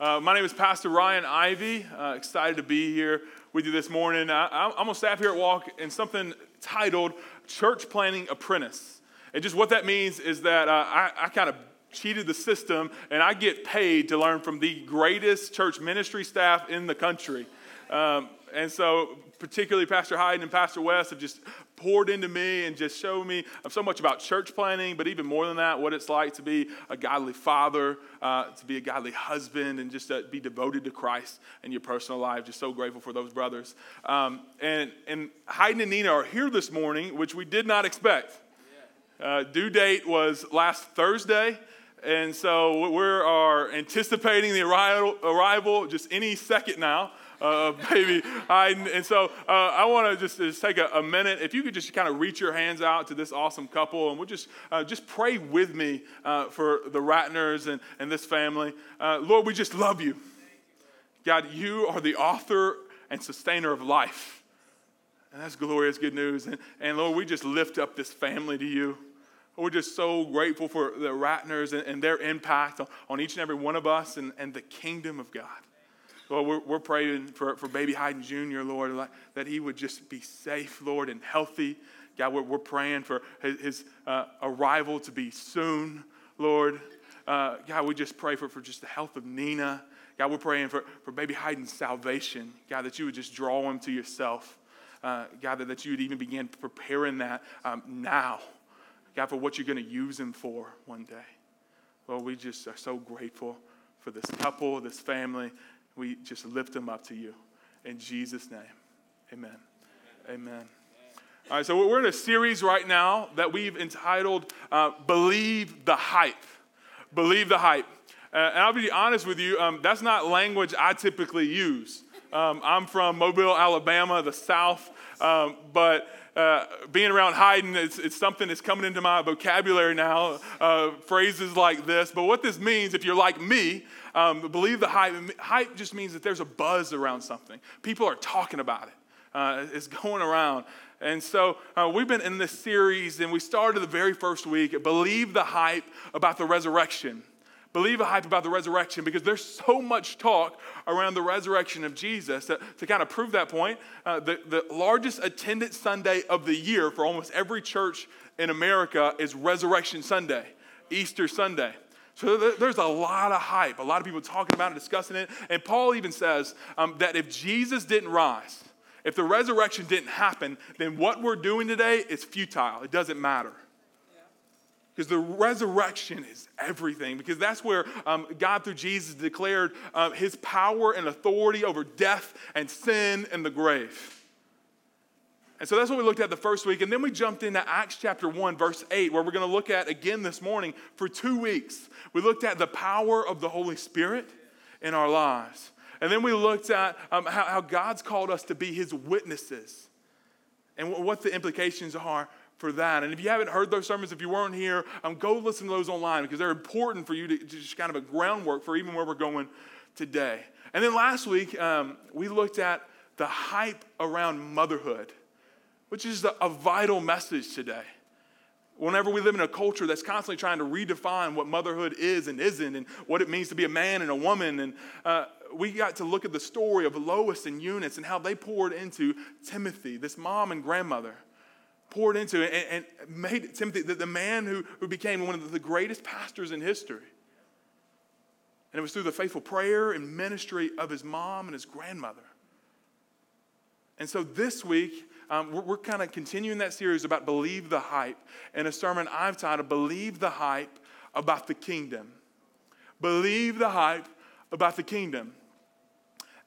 Uh, my name is Pastor Ryan Ivy. Uh, excited to be here with you this morning. I, am on staff here at Walk in something titled Church Planting Apprentice. And just what that means is that uh, I, I kind of cheated the system and I get paid to learn from the greatest church ministry staff in the country. Um, and so, particularly Pastor Hayden and Pastor West have just poured into me and just showed me so much about church planting, but even more than that, what it's like to be a godly father, uh, to be a godly husband, and just to be devoted to Christ in your personal life. Just so grateful for those brothers. Um, and, and Hayden and Nina are here this morning, which we did not expect. Uh, due date was last Thursday. And so we are anticipating the arrival, arrival just any second now uh, baby. And so uh, I want to just, just take a, a, minute. If you could just kind of reach your hands out to this awesome couple, and we'll just uh, just pray with me uh, for the Ratners and, and this family. Uh, Lord, we just love you. God, you are the author and sustainer of life. And that's glorious good news. And, and Lord, we just lift up this family to you. We're just so grateful for the Ratners and, and their impact on, on, each and every one of us and, and the kingdom of God. Lord, we're, we're praying for, for baby Hayden Jr., Lord, that he would just be safe, Lord, and healthy. God, we're, we're praying for his, his uh, arrival to be soon, Lord. Uh, God, we just pray for, for just the health of Nina. God, we're praying for, for baby Hayden's salvation. God, that you would just draw him to yourself. Uh, God, that, that you would even begin preparing that um, now. God, for what you're going to use him for one day. Lord, we just are so grateful for this couple, this family we just lift them up to you. In Jesus' name, amen. Amen. amen. All right, so we're in a series right now that we've entitled uh, Believe the Hype. Believe the Hype. Uh, and I'll be honest with you, um, that's not language I typically use. Um, I'm from Mobile, Alabama, the South, um, but uh, being around Hayden, it's, it's, something that's coming into my vocabulary now, uh, phrases like this. But what this means, if you're like me, um, believe the hype. Hype just means that there's a buzz around something. People are talking about it. Uh, it's going around. And so uh, we've been in this series, and we started the very first week. Believe the hype about the resurrection. Believe a hype about the resurrection because there's so much talk around the resurrection of Jesus. To, to kind of prove that point, uh, the, the largest attendance Sunday of the year for almost every church in America is Resurrection Sunday, Easter Sunday. So there's a lot of hype, a lot of people talking about it, discussing it. And Paul even says um, that if Jesus didn't rise, if the resurrection didn't happen, then what we're doing today is futile. It doesn't matter. Because the resurrection is everything. Because that's where um, God, through Jesus, declared uh, his power and authority over death and sin and the grave. And so that's what we looked at the first week. And then we jumped into Acts chapter 1, verse 8, where we're going to look at again this morning for two weeks. We looked at the power of the Holy Spirit in our lives. And then we looked at um, how, how God's called us to be his witnesses and what the implications are for that. And if you haven't heard those sermons, if you weren't here, um, go listen to those online because they're important for you to, to just kind of a groundwork for even where we're going today. And then last week, um, we looked at the hype around motherhood which is a vital message today. Whenever we live in a culture that's constantly trying to redefine what motherhood is and isn't, and what it means to be a man and a woman, and uh, we got to look at the story of Lois and Eunice and how they poured into Timothy, this mom and grandmother, poured into and, and made Timothy the, the man who, who became one of the greatest pastors in history. And it was through the faithful prayer and ministry of his mom and his grandmother. And so this week, um, we're, we're kind of continuing that series about believe the hype. And a sermon I've titled Believe the Hype about the Kingdom. Believe the hype about the kingdom.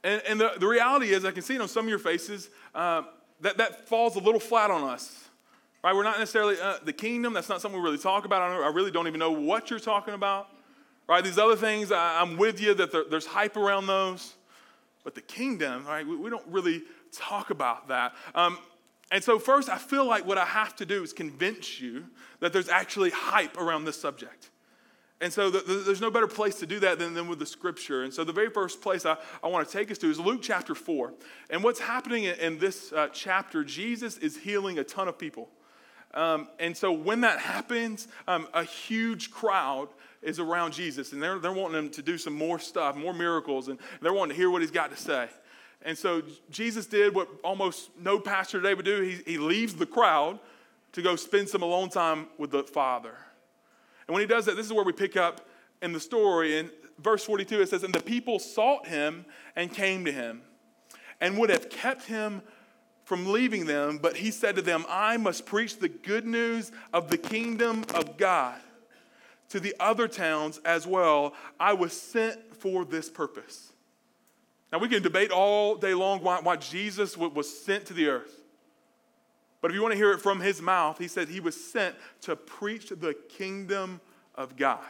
And, and the, the reality is, I can see it on some of your faces, uh, that, that falls a little flat on us. Right? We're not necessarily uh, the kingdom. That's not something we really talk about. I, I, really don't even know what you're talking about. Right? These other things, I, am with you that there, there's hype around those. But the kingdom, right? We, we don't really talk about that. Um, and so, first, I feel like what I have to do is convince you that there's actually hype around this subject. And so, the, the, there's no better place to do that than, than with the scripture. And so, the very first place I, I want to take us to is Luke chapter 4. And what's happening in, in this uh, chapter, Jesus is healing a ton of people. Um, and so, when that happens, um, a huge crowd is around Jesus, and they're, they're wanting him to do some more stuff, more miracles, and they're wanting to hear what he's got to say. And so Jesus did what almost no pastor today would do. He, he leaves the crowd to go spend some alone time with the Father. And when he does that, this is where we pick up in the story. In verse 42, it says, And the people sought him and came to him, and would have kept him from leaving them, but he said to them, I must preach the good news of the kingdom of God to the other towns as well. I was sent for this purpose. Now, we can debate all day long why, why Jesus was sent to the earth. But if you want to hear it from his mouth, he said he was sent to preach the kingdom of God.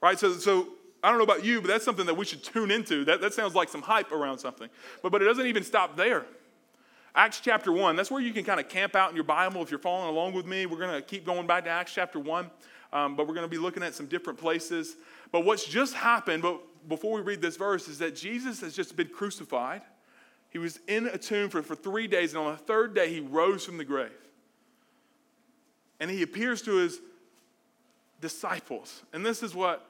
Right? So, so I don't know about you, but that's something that we should tune into. That, that sounds like some hype around something. But, but it doesn't even stop there. Acts chapter 1, that's where you can kind of camp out in your Bible if you're following along with me. We're going to keep going back to Acts chapter 1, um, but we're going to be looking at some different places. But what's just happened, but before we read this verse, is that Jesus has just been crucified. He was in a tomb for, for three days, and on the third day, he rose from the grave. And he appears to his disciples. And this is what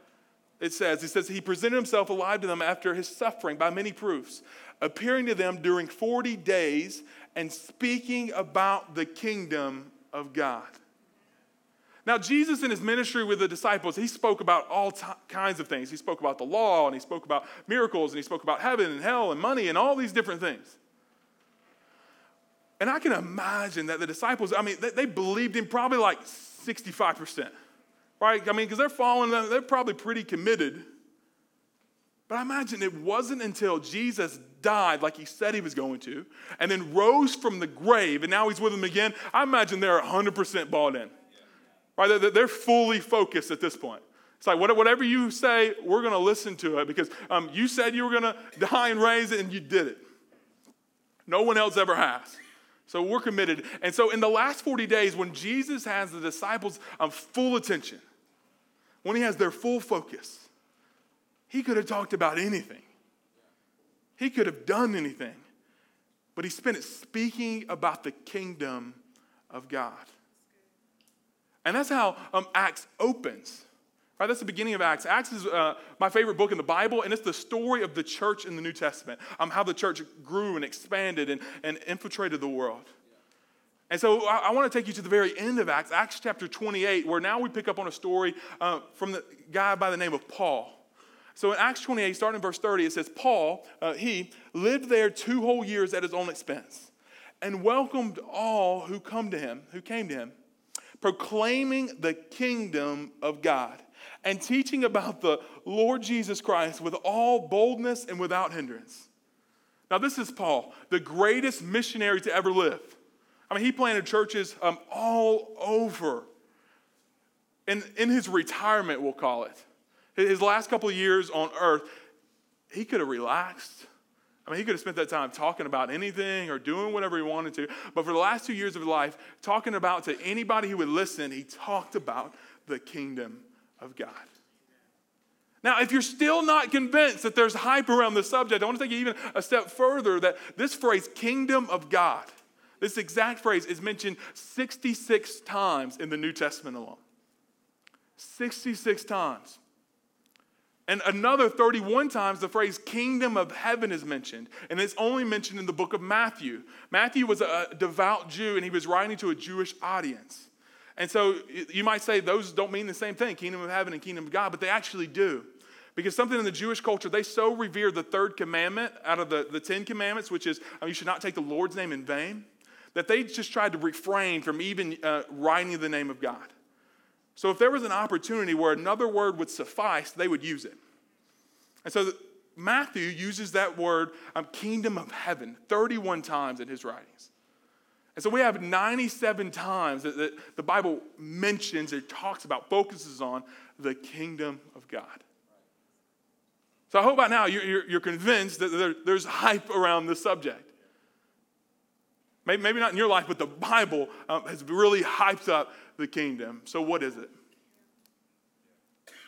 it says. He says, He presented himself alive to them after his suffering by many proofs, appearing to them during 40 days and speaking about the kingdom of God. Now, Jesus in his ministry with the disciples, he spoke about all t- kinds of things. He spoke about the law, and he spoke about miracles, and he spoke about heaven and hell and money and all these different things. And I can imagine that the disciples, I mean, they, they believed him probably like 65% right? I mean, because they're following them, they're probably pretty committed. But I imagine it wasn't until Jesus died like he said he was going to, and then rose from the grave, and now he's with them again. I imagine they're 100% bought in. Right? They're fully focused at this point. It's like, whatever you say, we're going to listen to it because um, you said you were going to die and raise it, and you did it. No one else ever has. So we're committed. And so in the last 40 days, when Jesus has the disciples' um, full attention, when he has their full focus, he could have talked about anything. He could have done anything. But he spent it speaking about the kingdom of God. And that's how um, Acts opens. Right, that's the beginning of Acts. Acts is uh, my favorite book in the Bible, and it's the story of the church in the New Testament, um, how the church grew and expanded and, and infiltrated the world. And so I, I want to take you to the very end of Acts, Acts chapter 28, where now we pick up on a story uh, from the guy by the name of Paul. So in Acts 28, starting in verse 30, it says, Paul, uh, he lived there two whole years at his own expense and welcomed all who come to him, who came to him, proclaiming the kingdom of God and teaching about the Lord Jesus Christ with all boldness and without hindrance. Now, this is Paul, the greatest missionary to ever live. I mean, he planted churches um, all over. And in his retirement, we'll call it, his last couple of years on earth, he could have relaxed. I mean, he could have spent that time talking about anything or doing whatever he wanted to. But for the last two years of his life, talking about to anybody who would listen, he talked about the kingdom of God. Now, if you're still not convinced that there's hype around the subject, I want to take you even a step further that this phrase, kingdom of God, this exact phrase is mentioned 66 times in the New Testament alone. 66 times. And another 31 times, the phrase kingdom of heaven is mentioned. And it's only mentioned in the book of Matthew. Matthew was a devout Jew and he was writing to a Jewish audience. And so you might say those don't mean the same thing, kingdom of heaven and kingdom of God, but they actually do. Because something in the Jewish culture, they so revere the third commandment out of the, the Ten Commandments, which is oh, you should not take the Lord's name in vain that they just tried to refrain from even uh, writing the name of God. So if there was an opportunity where another word would suffice, they would use it. And so Matthew uses that word, um, kingdom of heaven, 31 times in his writings. And so we have 97 times that, that the Bible mentions or talks about, focuses on the kingdom of God. So I hope by now you're, you're, you're convinced that there, there's hype around this subject. Maybe, maybe not in your life, but the Bible um, has really hyped up the kingdom. So, what is it?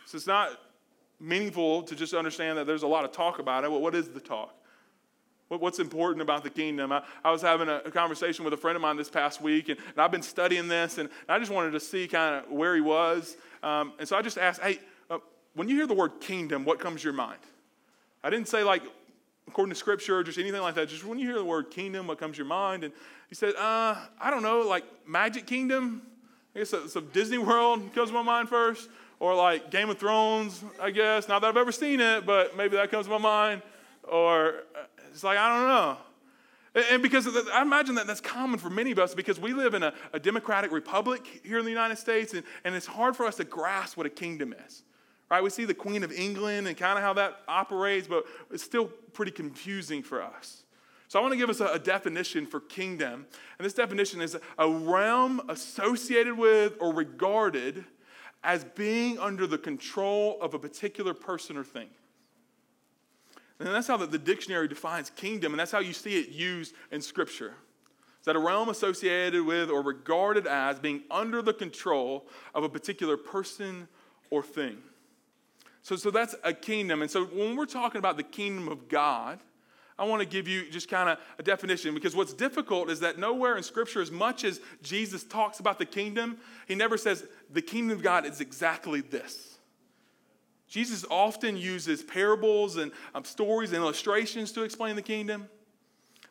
So, it's not meaningful to just understand that there's a lot of talk about it. Well, what is the talk? What's important about the kingdom? I, I was having a, a, conversation with a friend of mine this past week, and, and I've been studying this, and, I just wanted to see kind of where he was. Um, and so I just asked, hey, uh, when you hear the word kingdom, what comes to your mind? I didn't say like according to scripture or just anything like that. Just when you hear the word kingdom, what comes to your mind? And he said, uh, I don't know, like Magic Kingdom. I guess some Disney World comes to my mind first, or like Game of Thrones, I guess. Not that I've ever seen it, but maybe that comes to my mind. Or uh, it's like, I don't know. And because I imagine that that's common for many of us because we live in a, a democratic republic here in the United States, and, and it's hard for us to grasp what a kingdom is. Right? We see the Queen of England and kind of how that operates, but it's still pretty confusing for us. So I want to give us a, a, definition for kingdom. And this definition is a realm associated with or regarded as being under the control of a particular person or thing. And that's how the, the dictionary defines kingdom, and that's how you see it used in Scripture. Is that a realm associated with or regarded as being under the control of a particular person or thing. So, so that's a kingdom. And so when we're talking about the kingdom of God, I want to give you just kind of a definition because what's difficult is that nowhere in Scripture, as much as Jesus talks about the kingdom, he never says the kingdom of God is exactly this. Jesus often uses parables and um, stories and illustrations to explain the kingdom.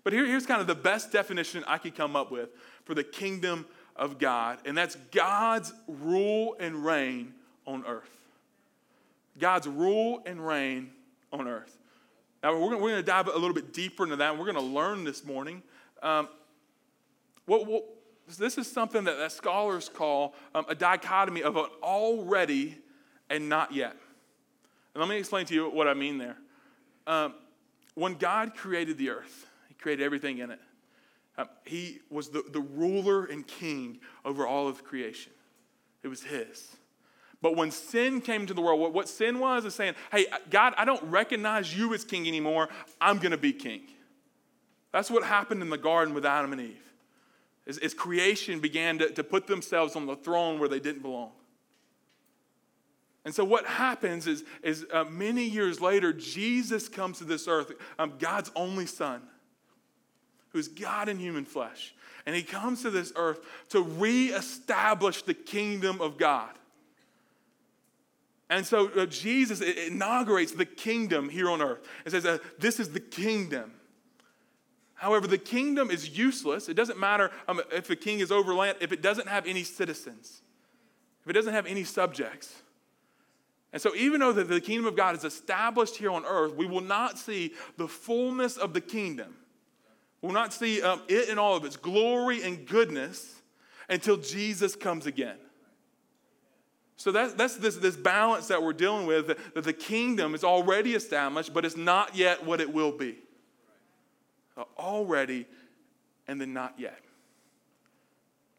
But here, here's kind of the best definition I could come up with for the kingdom of God, and that's God's rule and reign on earth. God's rule and reign on earth. Now, we're going to dive a little bit deeper into that, we're going to learn this morning. Um, what, what, this is something that, that scholars call um, a dichotomy of an already and not yet. And let me explain to you what I mean there. Um, when God created the earth, He created everything in it. Um, he was the, the ruler and king over all of creation, it was His. But when sin came to the world, what, sin was is saying, hey, God, I don't recognize you as king anymore. I'm going to be king. That's what happened in the garden with Adam and Eve. As creation began to, to put themselves on the throne where they didn't belong. And so what happens is, is uh, many years later, Jesus comes to this earth, um, God's only son, who's God in human flesh. And he comes to this earth to reestablish the kingdom of God. And so uh, Jesus inaugurates the kingdom here on earth and says, uh, This is the kingdom. However, the kingdom is useless. It doesn't matter um, if the king is over land, if it doesn't have any citizens, if it doesn't have any subjects. And so, even though the, the kingdom of God is established here on earth, we will not see the fullness of the kingdom. We will not see um, it in all of its glory and goodness until Jesus comes again. So that, that's this, this balance that we're dealing with that, that the kingdom is already established, but it's not yet what it will be. Uh, already and then not yet.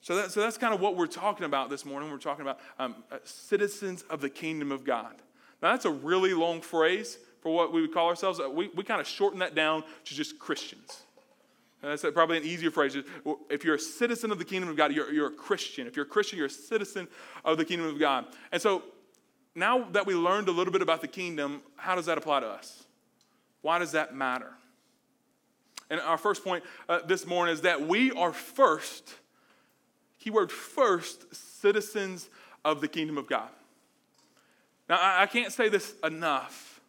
So, that, so that's kind of what we're talking about this morning. We're talking about um, uh, citizens of the kingdom of God. Now, that's a really long phrase for what we would call ourselves. Uh, we, we kind of shorten that down to just Christians. That's probably an easier phrase. If you're a citizen of the kingdom of God, you're, you're a Christian. If you're a Christian, you're a citizen of the kingdom of God. And so now that we learned a little bit about the kingdom, how does that apply to us? Why does that matter? And our first point uh, this morning is that we are first, keyword first, citizens of the kingdom of God. Now, I, I can't say this enough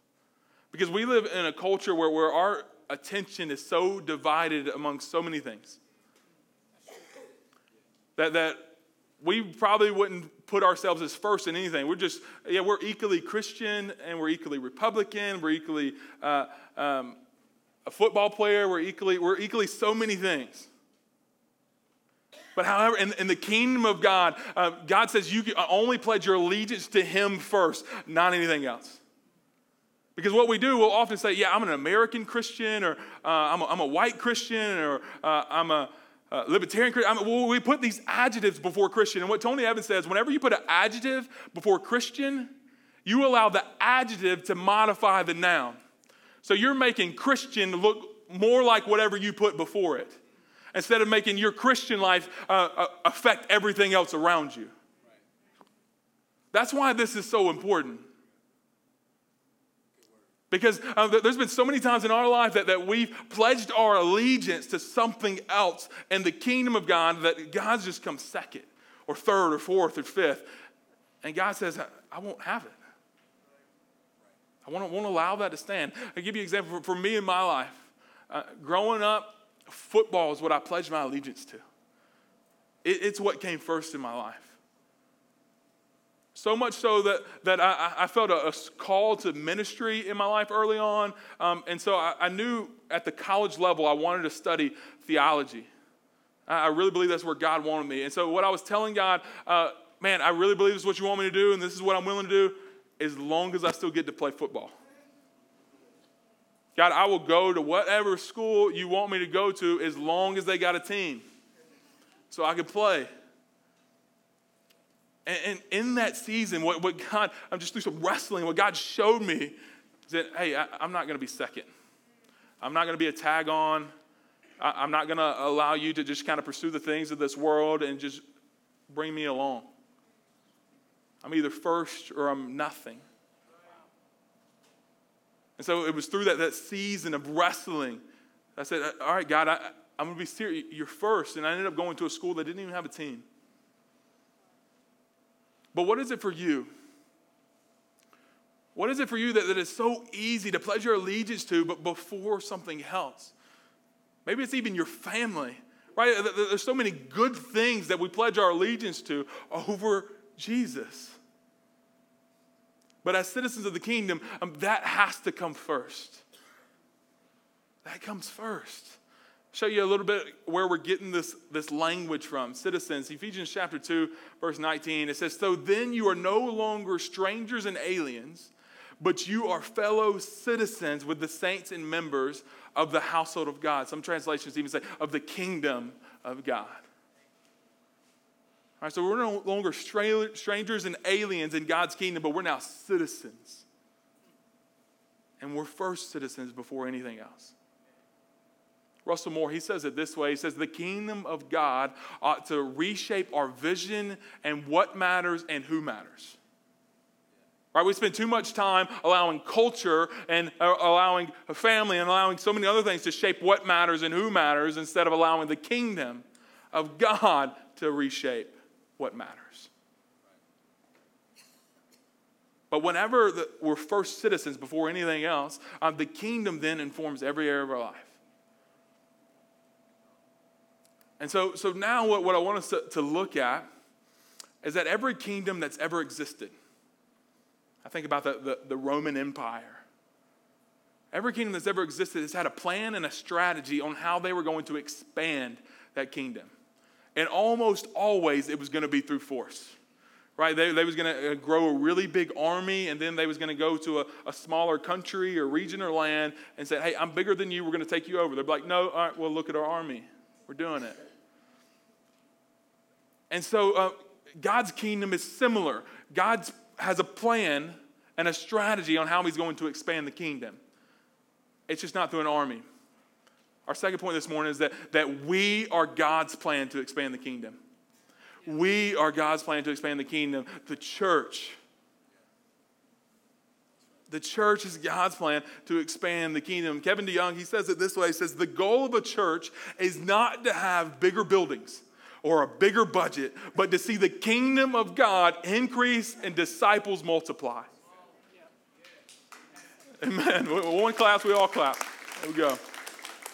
because we live in a culture where, where our attention is so divided among so many things that, that we probably wouldn't put ourselves as first in anything. We're just, yeah, we're equally Christian and we're equally Republican. We're equally uh, um, a football player. We're equally, we're equally so many things. But however, in, in the kingdom of God, uh, God says you only pledge your allegiance to Him first, not anything else. Because what we do, we'll often say, yeah, I'm an American Christian, or uh, I'm, a, I'm, a white Christian, or uh, I'm a uh, libertarian Christian. Mean, we put these adjectives before Christian. And what Tony Evans says, whenever you put an adjective before Christian, you allow the adjective to modify the noun. So you're making Christian look more like whatever you put before it, instead of making your Christian life uh, uh, affect everything else around you. That's why this is so important. Because uh, there's been so many times in our life that, that we've pledged our allegiance to something else in the kingdom of God that God's just come second or third or fourth or fifth. And God says, I, I won't have it. I won't, won't allow that to stand. I'll give you an example for, for me in my life. Uh, growing up, football is what I pledged my allegiance to. It, it's what came first in my life. So much so that, that I, I felt a, a, call to ministry in my life early on. Um, and so I, I, knew at the college level I wanted to study theology. I, I, really believe that's where God wanted me. And so what I was telling God, uh, man, I really believe this is what you want me to do, and this is what I'm willing to do, as long as I still get to play football. God, I will go to whatever school you want me to go to as long as they got a team so I can play. And, and in that season, what, what God, I'm just through some wrestling, what God showed me is that, hey, I, am not going to be second. I'm not going to be a tag on. I, I'm not going to allow you to just kind of pursue the things of this world and just bring me along. I'm either first or I'm nothing. And so it was through that, that season of wrestling. I said, All right, God, I, I'm going to be serious. You're first. And I ended up going to a school that didn't even have a team. But what is it for you? What is it for you that, that is so easy to pledge your allegiance to, but before something else? Maybe it's even your family, right? There's so many good things that we pledge our allegiance to over Jesus. But as citizens of the kingdom, um, that has to come first. That comes first show you a little bit where we're getting this, this language from. Citizens, Ephesians chapter 2, verse 19, it says, So then you are no longer strangers and aliens, but you are fellow citizens with the saints and members of the household of God. Some translations even say, of the kingdom of God. All right, so we're no longer strangers and aliens in God's kingdom, but we're now citizens. And we're first citizens before anything else. Russell Moore, he says it this way. He says, The kingdom of God ought to reshape our vision and what matters and who matters. Right? We spend too much time allowing culture and uh, allowing a family and allowing so many other things to shape what matters and who matters instead of allowing the kingdom of God to reshape what matters. But whenever the, we're first citizens before anything else, uh, the kingdom then informs every area of our life. And so, so now what, what I want us to, to look at is that every kingdom that's ever existed, I think about the, the, the Roman Empire. Every kingdom that's ever existed has had a plan and a strategy on how they were going to expand that kingdom. And almost always it was going to be through force. Right? They, they was going to uh, grow a really big army, and then they was going to go to a, a smaller country or region or land and say, hey, I'm bigger than you, we're going to take you over. They're like, no, all right, well, look at our army. We're doing it. And so uh, God's kingdom is similar. God has a plan and a strategy on how he's going to expand the kingdom. It's just not through an army. Our second point this morning is that, that we are God's plan to expand the kingdom. We are God's plan to expand the kingdom. The church. The church is God's plan to expand the kingdom. Kevin DeYoung, he says it this way. He says, the goal of a church is not to have bigger buildings or a bigger budget, but to see the kingdom of God increase and disciples multiply. Amen. One class, we all clap. There we go.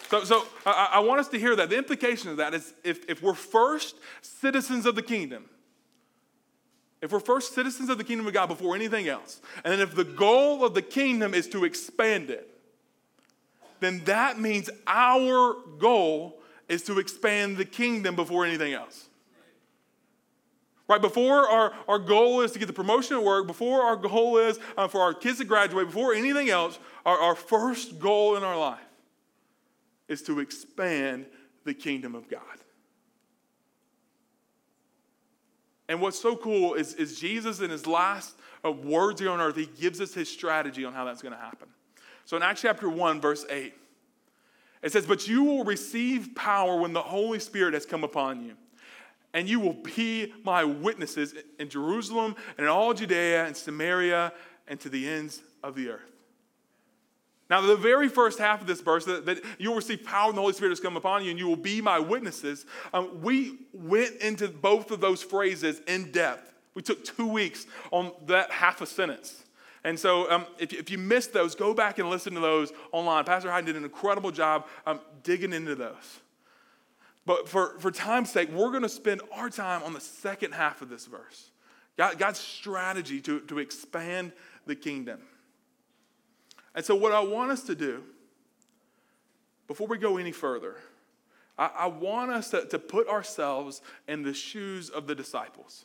So, so I, I, want us to hear that. The implication of that is if, if we're first citizens of the kingdom, if we're first citizens of the kingdom of God before anything else, and then if the goal of the kingdom is to expand it, then that means our goal is to expand the kingdom before anything else. Right, before our, our goal is to get the promotion at work, before our goal is uh, for our kids to graduate, before anything else, our, our first goal in our life is to expand the kingdom of God. And what's so cool is, is Jesus, in his last uh, words here on earth, he gives us his strategy on how that's going to happen. So in Acts chapter 1, verse 8, it says, But you will receive power when the Holy Spirit has come upon you. And you will be my witnesses in Jerusalem and in all Judea and Samaria and to the ends of the earth. Now, the very first half of this verse, that, that you'll receive power and the Holy Spirit has come upon you and you will be my witnesses, um, we went into both of those phrases in depth. We took two weeks on that half a sentence. And so, um, if, if, you missed those, go back and listen to those online. Pastor Hayden did an incredible job um, digging into those. But for, for time's sake, we're going to spend our time on the second half of this verse God, God's strategy to, to expand the kingdom. And so, what I want us to do, before we go any further, I, I want us to, to put ourselves in the shoes of the disciples.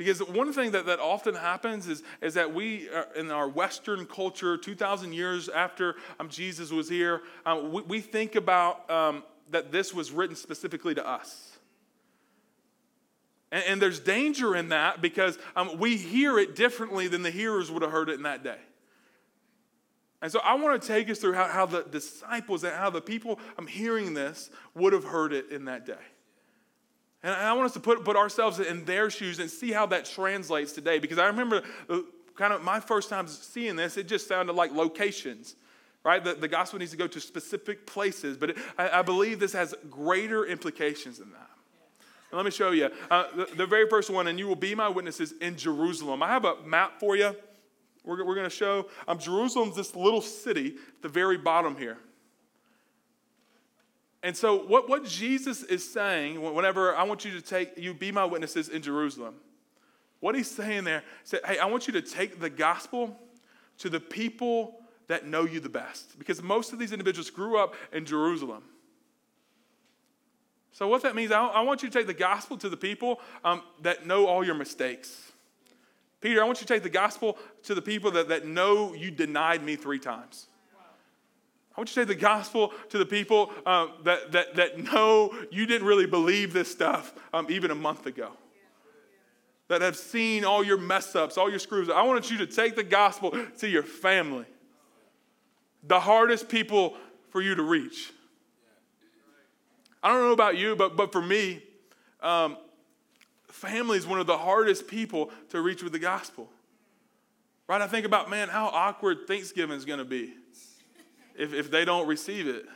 Because one thing that, that often happens is, is that we, uh, in our Western culture, 2,000 years after um, Jesus was here, um, we, we, think about um, that this was written specifically to us. And, and there's danger in that because um, we hear it differently than the hearers would have heard it in that day. And so I want to take us through how, how the disciples and how the people I'm hearing this would have heard it in that day. And I want us to put, put ourselves in their shoes and see how that translates today. Because I remember kind of my first time seeing this, it just sounded like locations, right? The, the gospel needs to go to specific places. But it, I, I, believe this has greater implications than that. Let me show you. Uh, the, the, very first one, and you will be my witnesses in Jerusalem. I have a map for you. We're, we're going to show um, Jerusalem's this little city at the very bottom here. And so, what, what Jesus is saying, whenever I want you to take, you be my witnesses in Jerusalem, what he's saying there, said, hey, I want you to take the gospel to the people that know you the best. Because most of these individuals grew up in Jerusalem. So, what that means, I, I want you to take the gospel to the people um, that know all your mistakes. Peter, I want you to take the gospel to the people that, that know you denied me three times. I want you to take the gospel to the people um, that, that, that know you didn't really believe this stuff um, even a month ago. That have seen all your mess ups, all your screws. I want you to take the gospel to your family. The hardest people for you to reach. I don't know about you, but, but for me, um, family is one of the hardest people to reach with the gospel. Right? I think about, man, how awkward Thanksgiving is going to be if, if they don't receive it?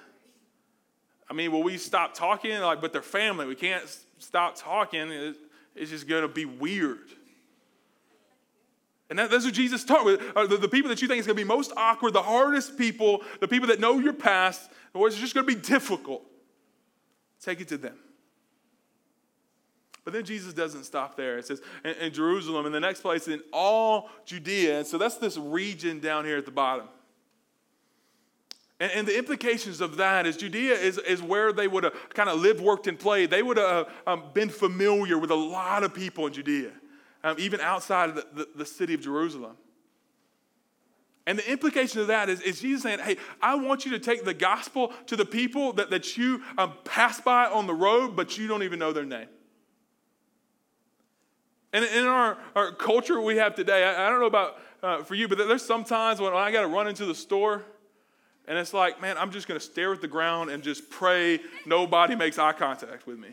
I mean, will we stop talking? Like, but their family, we can't stop talking. It's just going to be weird. And that, that's what Jesus taught with. Uh, the, the, people that you think is going to be most awkward, the hardest people, the people that know your past, or it's just going to be difficult. Take it to them. But then Jesus doesn't stop there. It says in, in Jerusalem, in the next place, in all Judea. And so that's this region down here at the bottom. And, and, the implications of that is Judea is, is where they would have kind of lived, worked, and played. They would have um, been familiar with a lot of people in Judea, um, even outside of the, the, the, city of Jerusalem. And the implication of that is, is Jesus saying, Hey, I want you to take the gospel to the people that, that you um, pass by on the road, but you don't even know their name. And in our, our culture we have today, I, I don't know about uh, for you, but there's sometimes when I got to run into the store and it's like, man, I'm just going to stare at the ground and just pray nobody makes eye contact with me.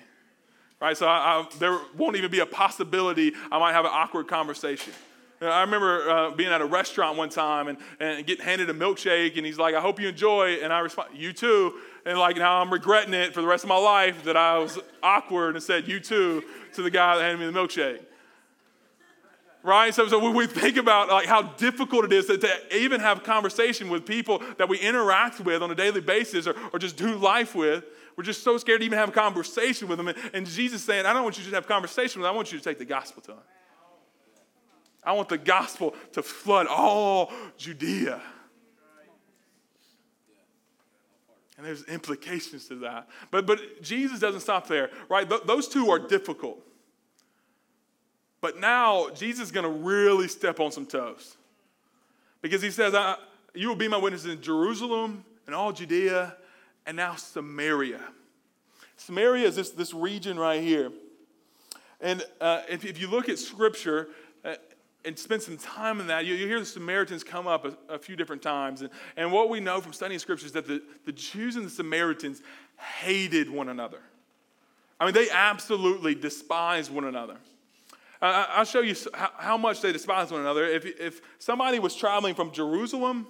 Right? So I, I, there won't even be a possibility I might have an awkward conversation. I remember uh, being at a restaurant one time and, and getting handed a milkshake, and he's like, I hope you enjoy. And I respond, You too. And like now I'm regretting it for the rest of my life that I was awkward and said, You too, to the guy that handed me the milkshake right? So, so when we think about like how difficult it is to, to, even have conversation with people that we interact with on a daily basis or, or just do life with, we're just so scared to even have a conversation with them. And, and Jesus saying, I don't want you to have conversation with them, I want you to take the gospel to them. I want the gospel to flood all Judea. And there's implications to that. But, but Jesus doesn't stop there, right? Th- those two are difficult. But now Jesus is going to really step on some toes. Because he says, You will be my witnesses in Jerusalem and all Judea and now Samaria. Samaria is this, this region right here. And uh, if, if, you look at scripture uh, and spend some time in that, you, you hear the Samaritans come up a, a, few different times. And, and what we know from studying scripture is that the, the Jews and the Samaritans hated one another. I mean, they absolutely despised one another. I'll show you how much they despise one another. If, if somebody was traveling from Jerusalem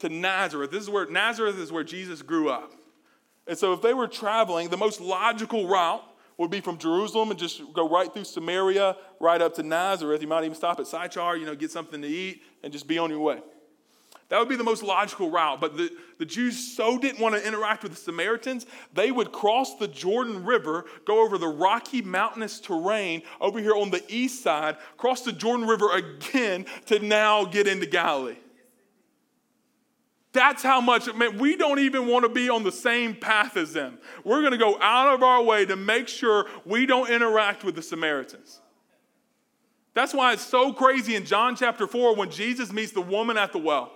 to Nazareth. This is where Nazareth is where Jesus grew up. And so if they were traveling, the most logical route would be from Jerusalem and just go right through Samaria, right up to Nazareth. You might even stop at Sychar, you know, get something to eat, and just be on your way. That would be the most logical route. But the, the Jews so didn't want to interact with the Samaritans, they would cross the Jordan River, go over the rocky, mountainous terrain over here on the east side, cross the Jordan River again to now get into Galilee. That's how much, man, we don't even want to be on the same path as them. We're going to go out of our way to make sure we don't interact with the Samaritans. That's why it's so crazy in John chapter 4 when Jesus meets the woman at the well.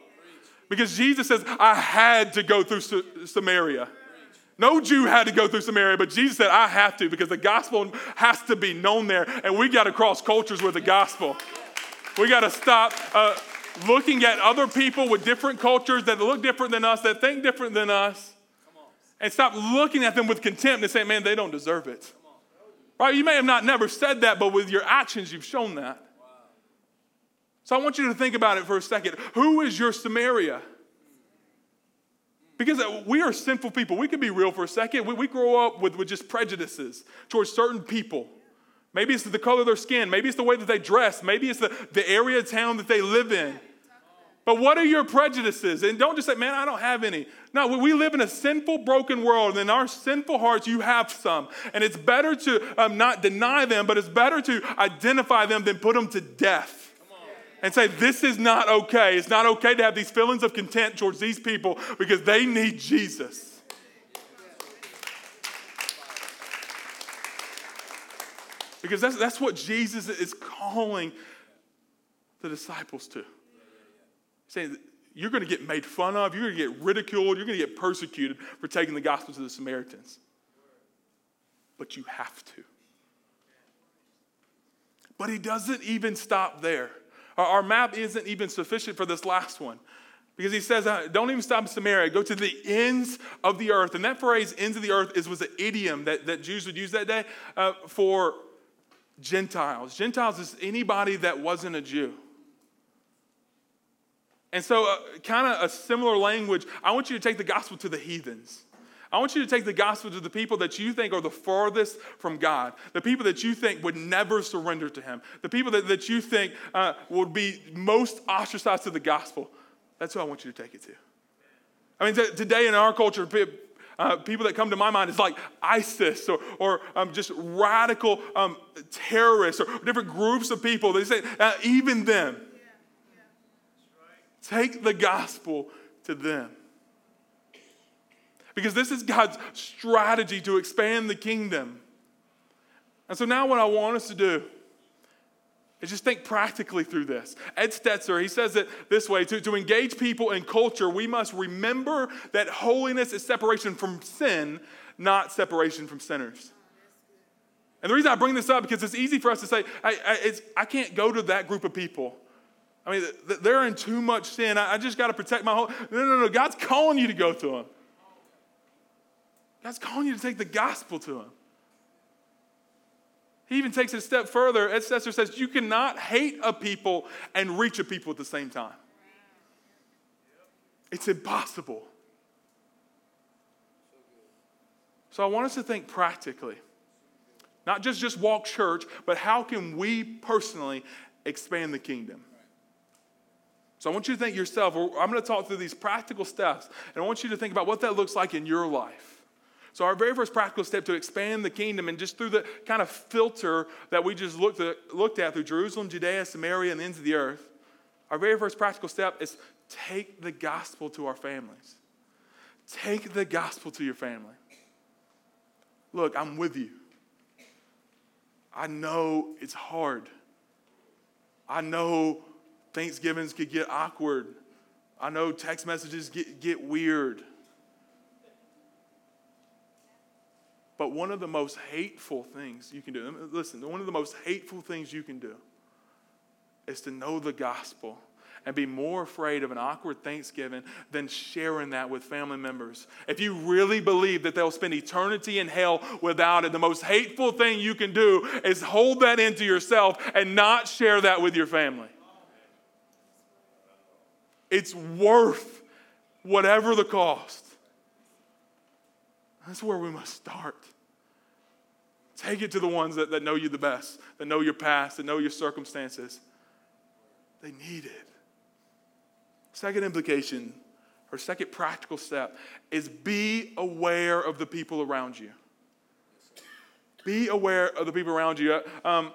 Because Jesus says, I had to go through Samaria. No Jew had to go through Samaria, but Jesus said, I have to because the gospel has to be known there, and we got to cross cultures with the gospel. We got to stop. Uh, looking at other people with different cultures that look different than us, that think different than us, and stop looking at them with contempt and saying, man, they don't deserve it. Right? You may have not never said that, but with your actions, you've shown that. So I want you to think about it for a second. Who is your Samaria? Because we are sinful people. We can be real for a second. We, we grow up with, with just prejudices towards certain people. Maybe it's the color of their skin. Maybe it's the way that they dress. Maybe it's the, the area of town that they live in. But what are your prejudices? And don't just say, man, I don't have any. No, we live in a sinful, broken world, and in our sinful hearts, you have some. And it's better to um, not deny them, but it's better to identify them than put them to death. And say, this is not okay. It's not okay to have these feelings of content towards these people because they need Jesus. Because that's, that's what Jesus is calling the disciples to saying you're going to get made fun of, you're going to get ridiculed, you're going to get persecuted for taking the gospel to the Samaritans. But you have to. But he doesn't even stop there. Our, map isn't even sufficient for this last one. Because he says, uh, don't even stop in Samaria, go to the ends of the earth. And that phrase, ends of the earth, is, was an idiom that, that Jews would use that day uh, for Gentiles. Gentiles is anybody that wasn't a Jew. And so, uh, kind of a similar language, I want you to take the gospel to the heathens. I want you to take the gospel to the people that you think are the farthest from God, the people that you think would never surrender to Him, the people that, that you think uh, would be most ostracized to the gospel. That's who I want you to take it to. I mean, t- today in our culture, uh, people that come to my mind is like ISIS or, or um, just radical um, terrorists or different groups of people. They say, uh, even them. Take the gospel to them. Because this is God's strategy to expand the kingdom. And so now, what I want us to do is just think practically through this. Ed Stetzer, he says it this way to, to engage people in culture, we must remember that holiness is separation from sin, not separation from sinners. And the reason I bring this up because it's easy for us to say, I, I, I can't go to that group of people. I mean, they're in too much sin. I just got to protect my whole. No, no, no. God's calling you to go to them. God's calling you to take the gospel to them. He even takes it a step further. Ed Stetzer says you cannot hate a people and reach a people at the same time. It's impossible. So I want us to think practically. Not just just walk church, but how can we personally expand the kingdom? So I want you to think yourself, I'm going to talk through these practical steps, and I want you to think about what that looks like in your life. So, our very first practical step to expand the kingdom, and just through the kind of filter that we just looked at, looked at through Jerusalem, Judea, Samaria, and the ends of the earth, our very first practical step is take the gospel to our families. Take the gospel to your family. Look, I'm with you. I know it's hard. I know Thanksgivings could get awkward. I know text messages get, get weird. But one of the most hateful things you can do, listen, one of the most hateful things you can do is to know the gospel and be more afraid of an awkward Thanksgiving than sharing that with family members. If you really believe that they'll spend eternity in hell without it, the most hateful thing you can do is hold that into yourself and not share that with your family. It's worth whatever the cost. That's where we must start. Take it to the ones that, that know you the best, that know your past, that know your circumstances. They need it. Second implication, or second practical step, is be aware of the people around you. Be aware of the people around you. Um,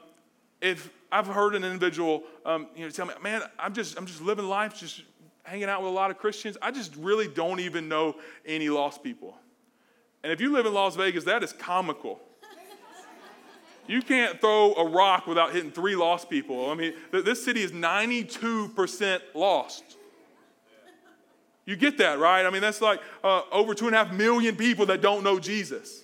if I've heard an individual, um, you know, tell me, man, I'm just, I'm just living life, just hanging out with a lot of Christians. I just really don't even know any lost people. And if you live in Las Vegas, that is comical. You can't throw a rock without hitting three lost people. I mean, this city is 92% lost. You get that, right? I mean, that's like uh, over two and a half million people that don't know Jesus.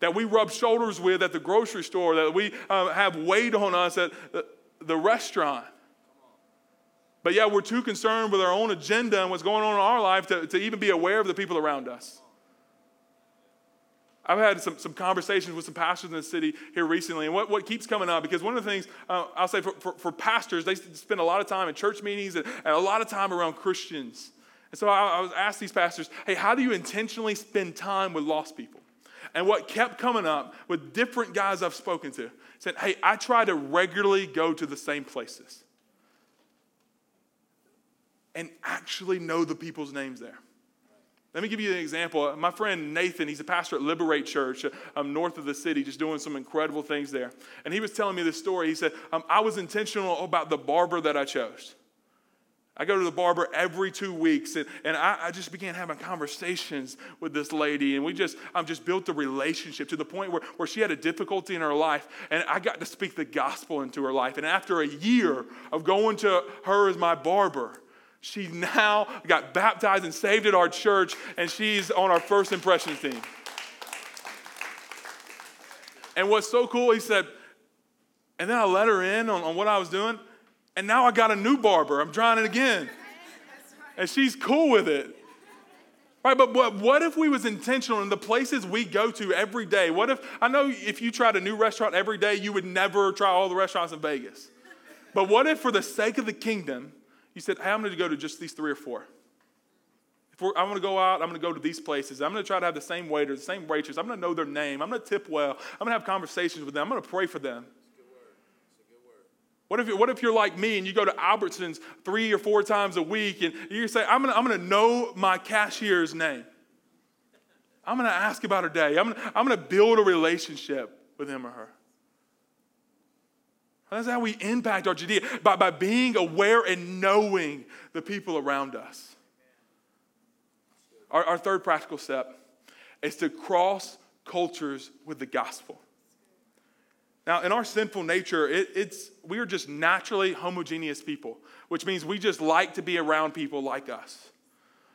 That we rub shoulders with at the grocery store, that we uh, have wait on us at the, the restaurant. But yeah, we're too concerned with our own agenda and what's going on in our life to, to even be aware of the people around us. I've had some, some conversations with some pastors in the city here recently, and what, what keeps coming up, because one of the things uh, I'll say for, for, for, pastors, they spend a lot of time in church meetings and, and a lot of time around Christians. And so I, I was asked these pastors, hey, how do you intentionally spend time with lost people? And what kept coming up with different guys I've spoken to said, hey, I try to regularly go to the same places and actually know the people's names there. Let me give you an example. My friend Nathan, he's a pastor at Liberate Church um, north of the city, just doing some incredible things there. And he was telling me this story. He said, um, I was intentional about the barber that I chose. I go to the barber every two weeks, and, and I, I, just began having conversations with this lady, and we just um, just built a relationship to the point where, where she had a difficulty in her life, and I got to speak the gospel into her life. And after a year of going to her as my barber, she now got baptized and saved at our church, and she's on our first impressions team. And what's so cool, he said, and then I let her in on, on what I was doing, and now I got a new barber. I'm trying it again. And she's cool with it. Right, but, but what if we was intentional in the places we go to every day? What if, I know if you tried a new restaurant every day, you would never try all the restaurants in Vegas. But what if for the sake of the kingdom, he said, hey, I'm going to go to just these three or four. If I'm going to go out, I'm going to go to these places. I'm going to try to have the same waiter, the same waitress. I'm going to know their name. I'm going to tip well. I'm going to have conversations with them. I'm going to pray for them. What if, what if you're like me and you go to Albertsons three or four times a week and you say, I'm going to, I'm to know my cashier's name? I'm going to ask about her day. I'm going, I'm going to build a relationship with him or her. That's how we impact our Judea, by, by being aware and knowing the people around us. Our, our third practical step is to cross cultures with the gospel. Now, in our sinful nature, it, it's, we are just naturally homogeneous people, which means we just like to be around people like us.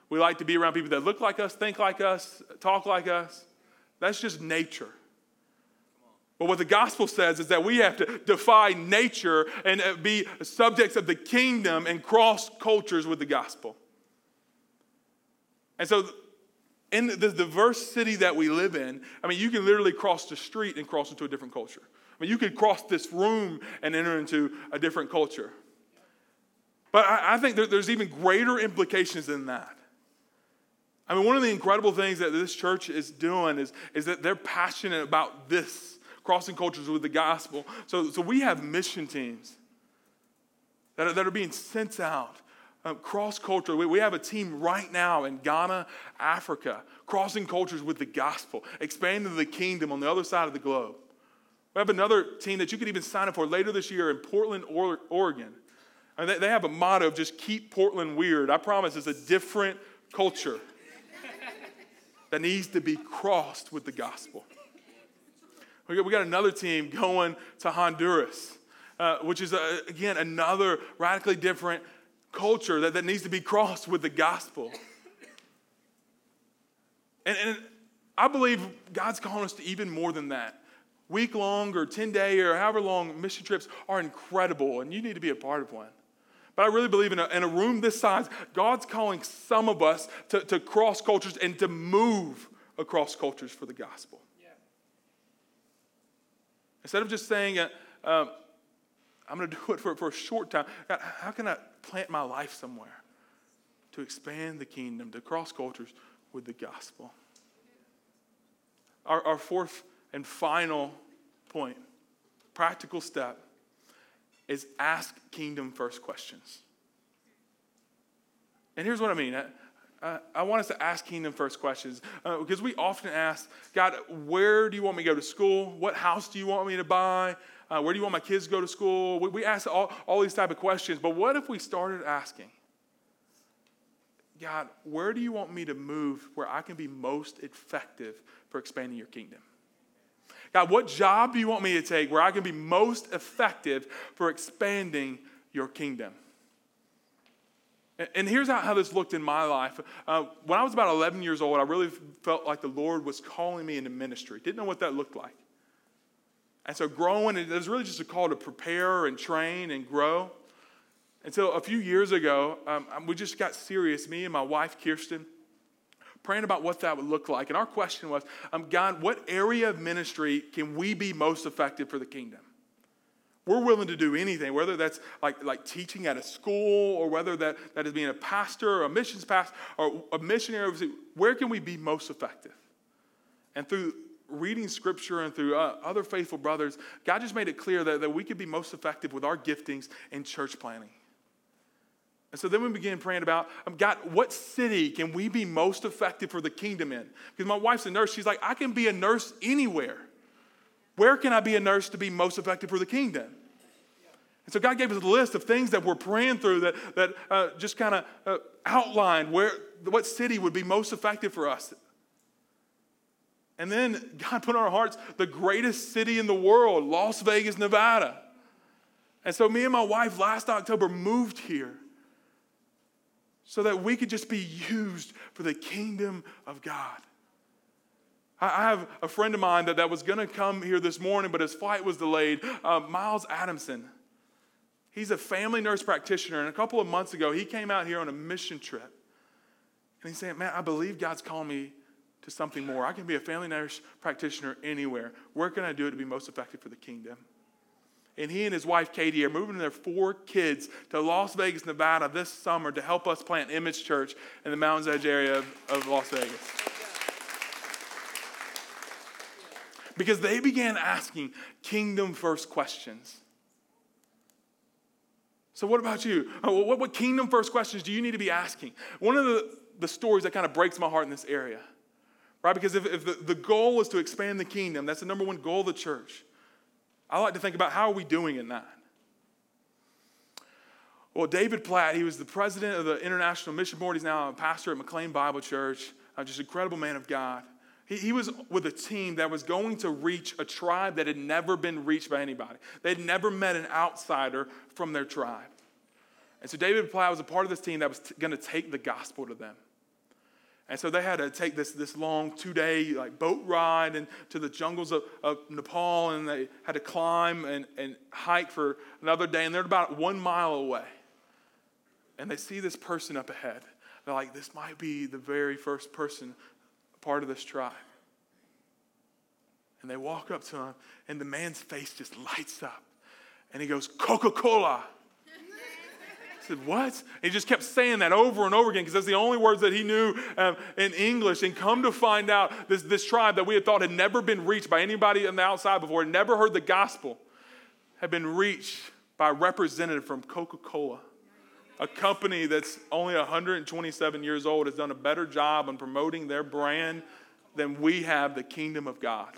We like to be around people that look like us, think like us, talk like us. That's just nature. But what the gospel says is that we have to defy nature and uh, be subjects of the kingdom and cross cultures with the gospel. And so, in the diverse city that we live in, I mean, you can literally cross the street and cross into a different culture. I mean, you could cross this room and enter into a different culture. But I, think there's even greater implications than that. I mean, one of the incredible things that this church is doing is, is that they're passionate about this crossing cultures with the gospel. So, so we have mission teams that are, that are being sent out uh, cross culture. We, we have a team right now in Ghana, Africa, crossing cultures with the gospel, expanding the kingdom on the other side of the globe. We have another team that you could even sign up for later this year in Portland, Oregon. Mean, they, they have a motto of just keep Portland weird. I promise it's a different culture that needs to be crossed with the gospel. We got, we got another team going to Honduras, uh, which is, uh, again, another radically different culture that, that needs to be crossed with the gospel. And, and I believe God's calling us to even more than that. Week long or 10 day or however long mission trips are incredible, and you need to be a part of one. But I really believe in a, in a room this size, God's calling some of us to, to cross cultures and to move across cultures for the gospel. Instead of just saying, uh, um, I'm going to do it for, for a short time, God, how can I plant my life somewhere? to expand the kingdom, to cross cultures with the gospel. Our, our fourth and final point, practical step, is ask kingdom first questions. And here's what I mean. I, I want us to ask kingdom first questions uh, because we often ask, God, where do you want me to go to school? What house do you want me to buy? Uh, where do you want my kids to go to school? We, we ask all, all these type of questions. But what if we started asking, God, where do you want me to move where I can be most effective for expanding your kingdom? God, what job do you want me to take where I can be most effective for expanding your kingdom? And here's how, this looked in my life. Uh, when I was about 11 years old, I really felt like the Lord was calling me into ministry. Didn't know what that looked like. And so growing, it was really just a call to prepare and train and grow. Until so a few years ago, um, um, we just got serious, me and my wife, Kirsten, praying about what that would look like. And our question was um, God, what area of ministry can we be most effective for the kingdom? We're willing to do anything, whether that's like, like teaching at a school or whether that, that is being a pastor or a missions pastor or a missionary. Where can we be most effective? And through reading scripture and through uh, other faithful brothers, God just made it clear that, that we could be most effective with our giftings in church planting. And so then we began praying about, um, God, what city can we be most effective for the kingdom in? Because my wife's a nurse. She's like, I can be a nurse anywhere. Where can I be a nurse to be most effective for the kingdom? And so God gave us a list of things that we're praying through that, that uh, just kind of uh, outlined where, what city would be most effective for us. And then God put in our hearts the greatest city in the world, Las Vegas, Nevada. And so me and my wife last October moved here so that we could just be used for the kingdom of God. I have a friend of mine that, that was going to come here this morning, but his flight was delayed. Uh, Miles Adamson. He's a family nurse practitioner, and a couple of months ago, he came out here on a mission trip. And he's saying, Man, I believe God's calling me to something more. I can be a family nurse practitioner anywhere. Where can I do it to be most effective for the kingdom? And he and his wife Katie are moving their four kids to Las Vegas, Nevada this summer to help us plant Image Church in the Mountains Edge area of, of Las Vegas. Because they began asking kingdom first questions. So, what about you? Uh, what, what kingdom first questions do you need to be asking? One of the, the stories that kind of breaks my heart in this area, right? Because if, if the, the goal is to expand the kingdom, that's the number one goal of the church. I like to think about how are we doing in that? Well, David Platt, he was the president of the International Mission Board. He's now a pastor at McLean Bible Church, uh, just an incredible man of God. He, he was with a team that was going to reach a tribe that had never been reached by anybody. They'd never met an outsider from their tribe. And so David Platt was a part of this team that was t- going to take the gospel to them. And so they had to take this, this long two day like boat ride into the jungles of, of Nepal, and they had to climb and, and hike for another day. And they're about one mile away. And they see this person up ahead. They're like, this might be the very first person part of this tribe. And they walk up to him, and the man's face just lights up. And he goes, Coca Cola. I said, What? And he just kept saying that over and over again because that's the only words that he knew um, in English. And come to find out, this, this tribe that we had thought had never been reached by anybody on the outside before, had never heard the gospel, had been reached by a representative from Coca Cola a company that's only 127 years old has done a better job on promoting their brand than we have the kingdom of God.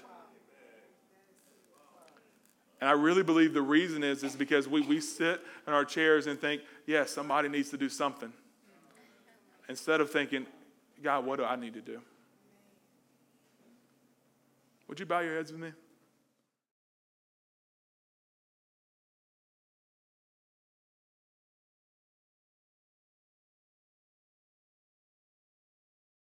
And I really believe the reason is, is because we, we sit in our chairs and think, yes, yeah, somebody needs to do something. Instead of thinking, God, what do I need to do? Would you bow your heads with me?